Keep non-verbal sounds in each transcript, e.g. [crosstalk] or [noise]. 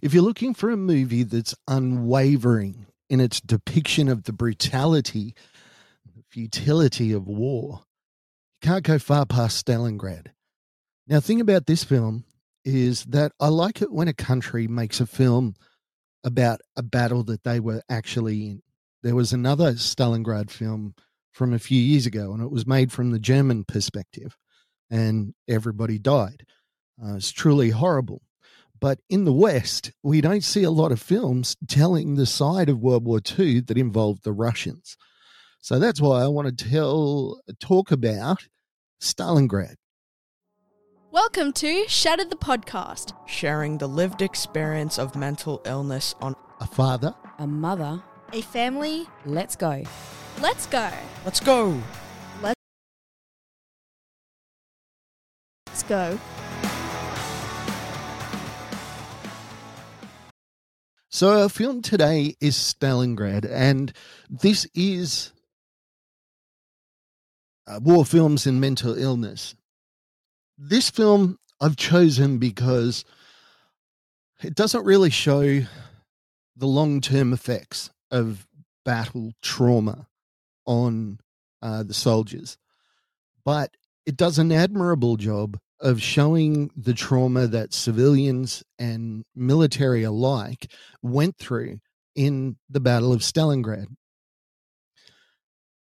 If you're looking for a movie that's unwavering in its depiction of the brutality, the futility of war, you can't go far past Stalingrad. Now, the thing about this film is that I like it when a country makes a film about a battle that they were actually in. There was another Stalingrad film from a few years ago, and it was made from the German perspective, and everybody died. Uh, it's truly horrible. But in the West, we don't see a lot of films telling the side of World War II that involved the Russians. So that's why I want to tell talk about Stalingrad. Welcome to Shattered the Podcast. sharing the lived experience of mental illness on A father, a mother. A family. Let's go. Let's go. Let's go. Let's go. So our film today is Stalingrad, and this is uh, war films and mental illness. This film I've chosen because it doesn't really show the long-term effects of battle trauma on uh, the soldiers, but it does an admirable job of showing the trauma that civilians and military alike went through in the Battle of Stalingrad.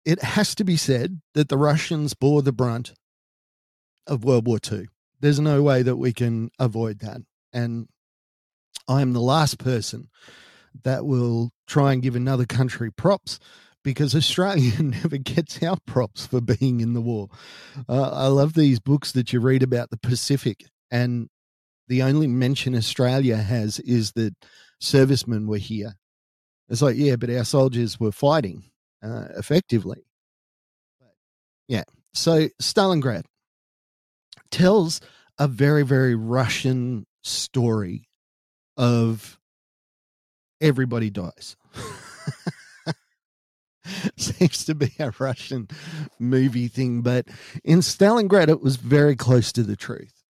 It has to be said that the Russians bore the brunt of World War II. There's no way that we can avoid that. And I am the last person that will try and give another country props because Australia [laughs] never gets our props for being in the war. Uh, I love these books that you read about the Pacific, and the only mention Australia has is that servicemen were here. It's like, yeah, but our soldiers were fighting uh, effectively. Yeah. So Stalingrad tells a very, very Russian story of everybody dies. [laughs] [laughs] Seems to be a Russian movie thing, but in Stalingrad, it was very close to the truth.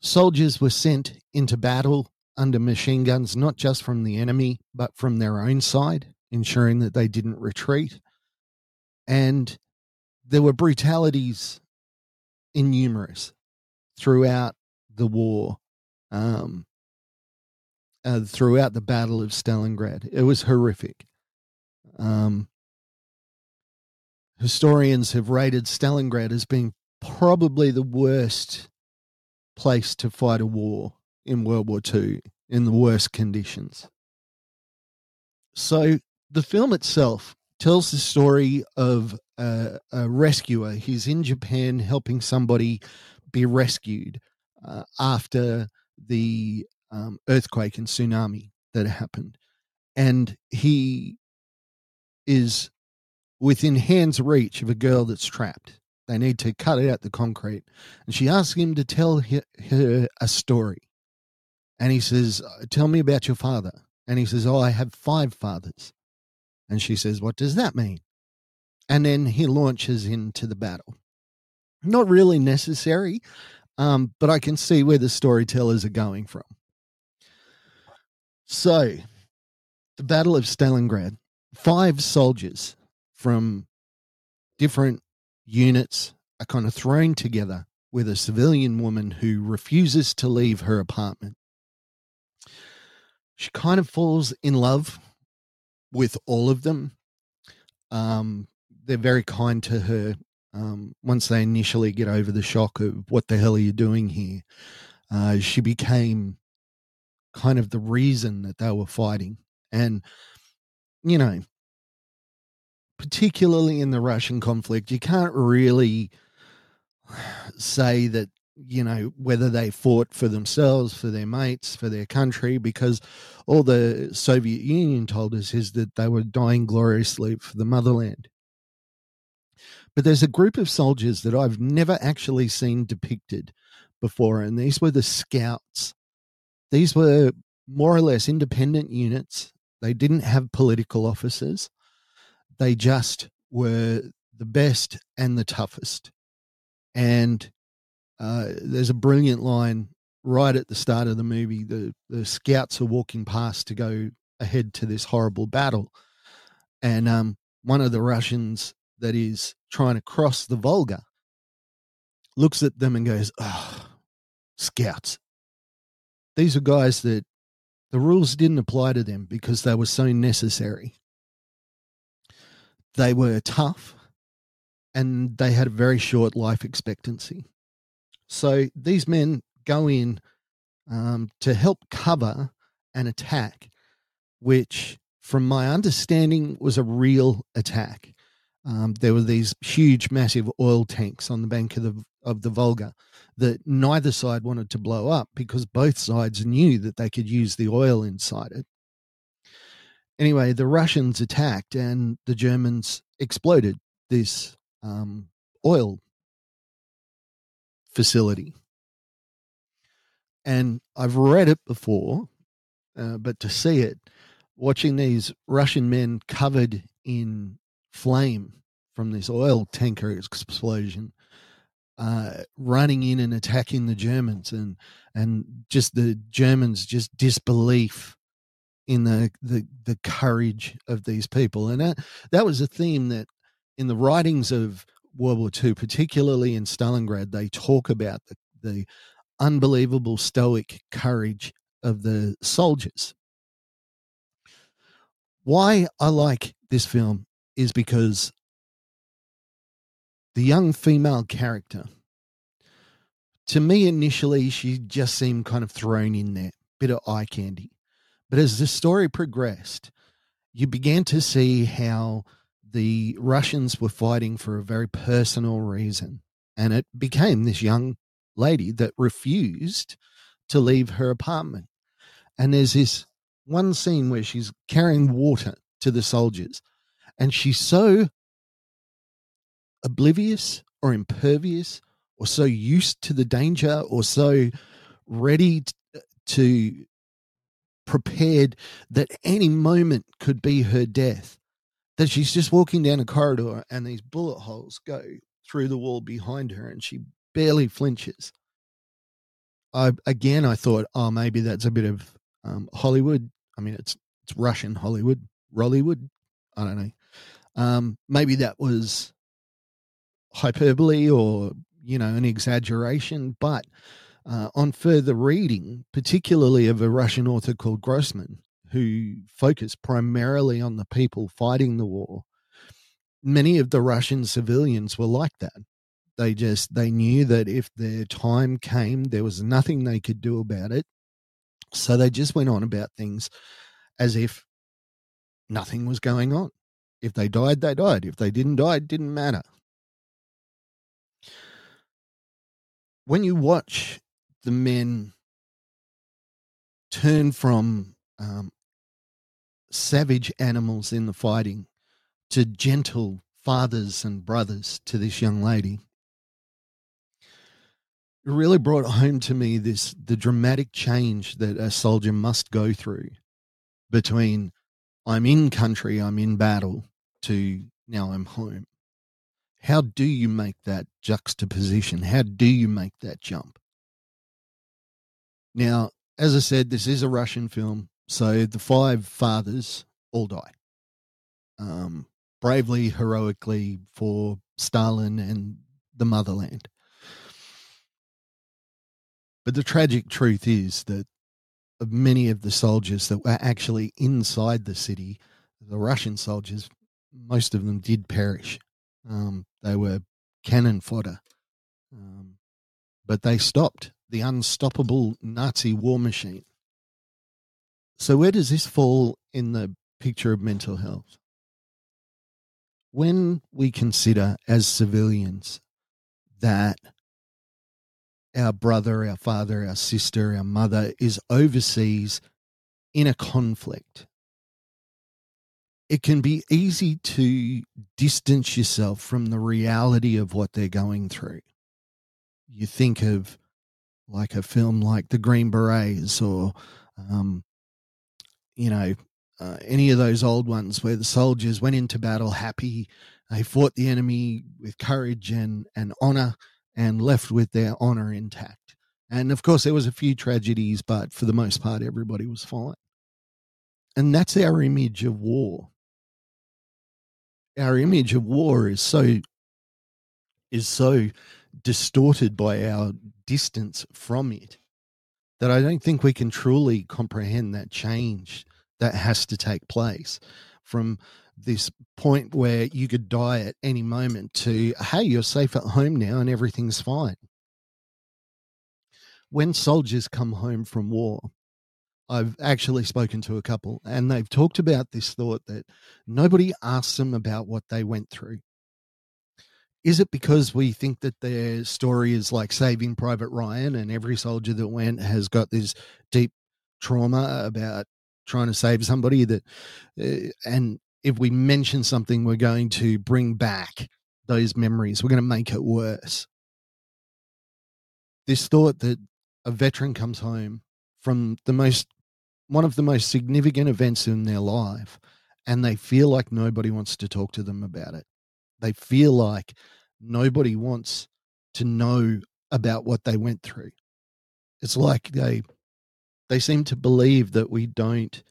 Soldiers were sent into battle under machine guns, not just from the enemy, but from their own side, ensuring that they didn't retreat. And there were brutalities innumerous throughout the war, um, uh, throughout the Battle of Stalingrad. It was horrific. Um, historians have rated Stalingrad as being probably the worst place to fight a war in World War II in the worst conditions. So the film itself tells the story of a, a rescuer. He's in Japan helping somebody be rescued uh, after the um, earthquake and tsunami that happened. And he is within hand's reach of a girl that's trapped. They need to cut out the concrete. And she asks him to tell her, a story. And he says, Tell me about your father. And he says, Oh, I have five fathers. And she says, What does that mean? And then he launches into the battle. Not really necessary, um, but I can see where the storytellers are going from. So, the Battle of Stalingrad five soldiers from different units are kind of thrown together with a civilian woman who refuses to leave her apartment. She kind of falls in love with all of them. Um, they're very kind to her um, once they initially get over the shock of what the hell are you doing here. Uh, she became kind of the reason that they were fighting. And you know, particularly in the Russian conflict, you can't really say that, you know, whether they fought for themselves, for their mates, for their country, because all the Soviet Union told us is that they were dying gloriously for the motherland. But there's a group of soldiers that I've never actually seen depicted before, and these were the scouts. These were more or less independent units they didn't have political officers. They just were the best and the toughest. And uh, there's a brilliant line right at the start of the movie, the, the scouts are walking past to go ahead to this horrible battle. And um, one of the Russians that is trying to cross the Volga looks at them and goes, Oh, scouts. These are guys that the rules didn't apply to them because they were so necessary. They were tough and they had a very short life expectancy. So these men go in um, to help cover an attack, which, from my understanding, was a real attack. Um, there were these huge, massive oil tanks on the bank of the of the Volga that neither side wanted to blow up because both sides knew that they could use the oil inside it. Anyway, the Russians attacked and the Germans exploded this um, oil facility. And I've read it before, uh, but to see it, watching these Russian men covered in flame from this oil tanker explosion, uh, running in and attacking the Germans, and and just the Germans just disbelief in the the the courage of these people, and that that was a theme that in the writings of World War II, particularly in Stalingrad, they talk about the, the unbelievable stoic courage of the soldiers. Why I like this film is because the young female character, to me initially, she just seemed kind of thrown in there, bit of eye candy. But as the story progressed, you began to see how the Russians were fighting for a very personal reason. And it became this young lady that refused to leave her apartment. And there's this one scene where she's carrying water to the soldiers, and she's so oblivious or impervious or so used to the danger or so ready to prepared that any moment could be her death that she's just walking down a corridor and these bullet holes go through the wall behind her and she barely flinches. I again I thought, oh, maybe that's a bit of um, Hollywood. I mean, it's it's Russian Hollywood, Rollywood. I don't know. Um, maybe that was hyperbole or you know an exaggeration, but uh, on further reading, particularly of a Russian author called Grossman, who focused primarily on the people fighting the war, many of the Russian civilians were like that. They just they knew that if their time came, there was nothing they could do about it. So they just went on about things as if nothing was going on. If they died, they died. If they didn't die, it didn't matter. When you watch the men turn from um, savage animals in the fighting to gentle fathers and brothers to this young lady. It really brought home to me this the dramatic change that a soldier must go through between I'm in country, I'm in battle, to now I'm home. How do you make that juxtaposition? How do you make that jump? Now, as I said, this is a Russian film. So the five fathers all die. Um, bravely, heroically for Stalin and the motherland. But the tragic truth is that many of the soldiers that were actually inside the city, the Russian soldiers, most of them did perish. Um, they were cannon fodder. Um, but they stopped the unstoppable Nazi war machine. So, where does this fall in the picture of mental health? When we consider as civilians that our brother, our father, our sister, our mother is overseas in a conflict, it can be easy to distance yourself from the reality of what they're going through. You think of like a film like The Green Berets or um, you know, uh, any of those old ones where the soldiers went into battle happy, they fought the enemy with courage and, and honor and left with their honor intact. And of course, there was a few tragedies, but for the most part, everybody was fine. And that's our image of war. Our image of war is so is so distorted by our distance from it that I don't think we can truly comprehend that change that has to take place from this point where you could die at any moment to, hey, you're safe at home now and everything's fine. When soldiers come home from war, I've actually spoken to a couple and they've talked about this thought that nobody asks them about what they went through. Is it because we think that their story is like saving Private Ryan and every soldier that went has got this deep trauma about trying to save somebody that uh, and if we mention something we're going to bring back those memories we're going to make it worse this thought that a veteran comes home from the most one of the most significant events in their life and they feel like nobody wants to talk to them about it they feel like nobody wants to know about what they went through it's like they they seem to believe that we don't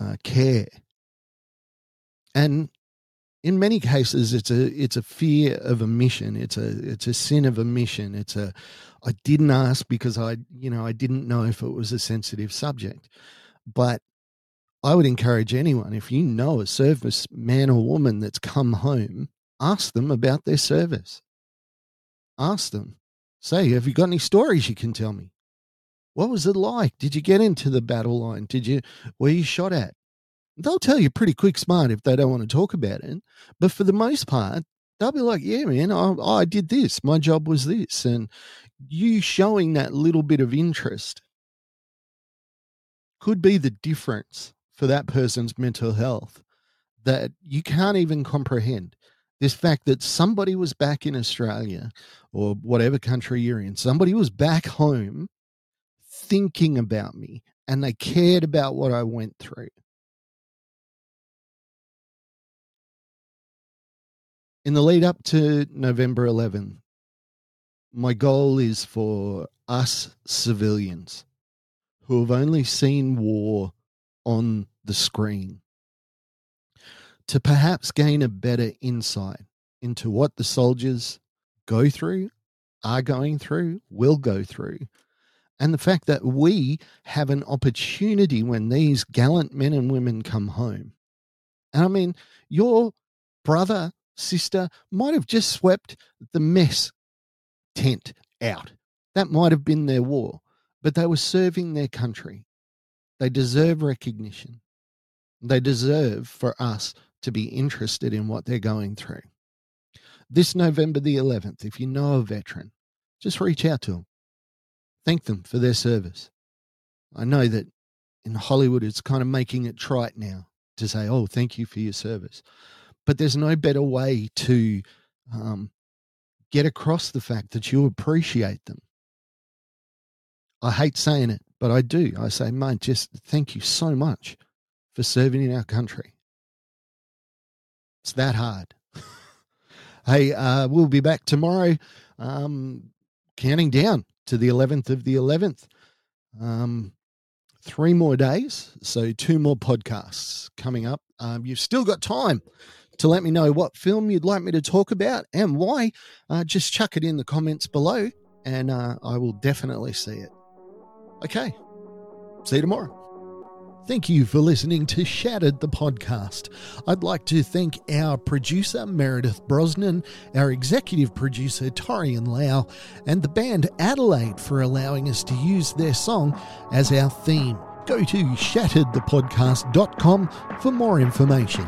uh, care. And in many cases, it's a it's a fear of omission. It's a it's a sin of omission. It's a I didn't ask because I you know I didn't know if it was a sensitive subject. But I would encourage anyone if you know a service man or woman that's come home, ask them about their service. Ask them. Say, have you got any stories you can tell me? What was it like? Did you get into the battle line? Did you were you shot at? They'll tell you pretty quick smart if they don't want to talk about it. But for the most part, they'll be like, Yeah, man, I, I did this. My job was this. And you showing that little bit of interest could be the difference for that person's mental health that you can't even comprehend. This fact that somebody was back in Australia or whatever country you're in, somebody was back home thinking about me and they cared about what I went through. In the lead up to November 11, my goal is for us civilians who have only seen war on the screen to perhaps gain a better insight into what the soldiers go through, are going through, will go through, and the fact that we have an opportunity when these gallant men and women come home. And I mean, your brother, sister might have just swept the mess tent out. That might have been their war, but they were serving their country. They deserve recognition. They deserve for us to be interested in what they're going through. This November the 11th, if you know a veteran, just reach out to them thank them for their service. I know that in Hollywood, it's kind of making it trite now to say, oh, thank you for your service. But there's no better way to um, get across the fact that you appreciate them. I hate saying it, but I do. I say, mate, just thank you so much for serving in our country. It's that hard. [laughs] hey, uh, we'll be back tomorrow, um, counting down to the 11th of the 11th. Um, three more days, so two more podcasts coming up. Um, you've still got time to let me know what film you'd like me to talk about and why. Uh, just chuck it in the comments below, and uh, I will definitely see it. Okay, see you tomorrow. Thank you for listening to Shattered the podcast. I'd like to thank our producer, Meredith Brosnan, our executive producer, Torian Lau, and the band Adelaide for allowing us to use their song as our theme. Go to shatteredthepodcast.com for more information.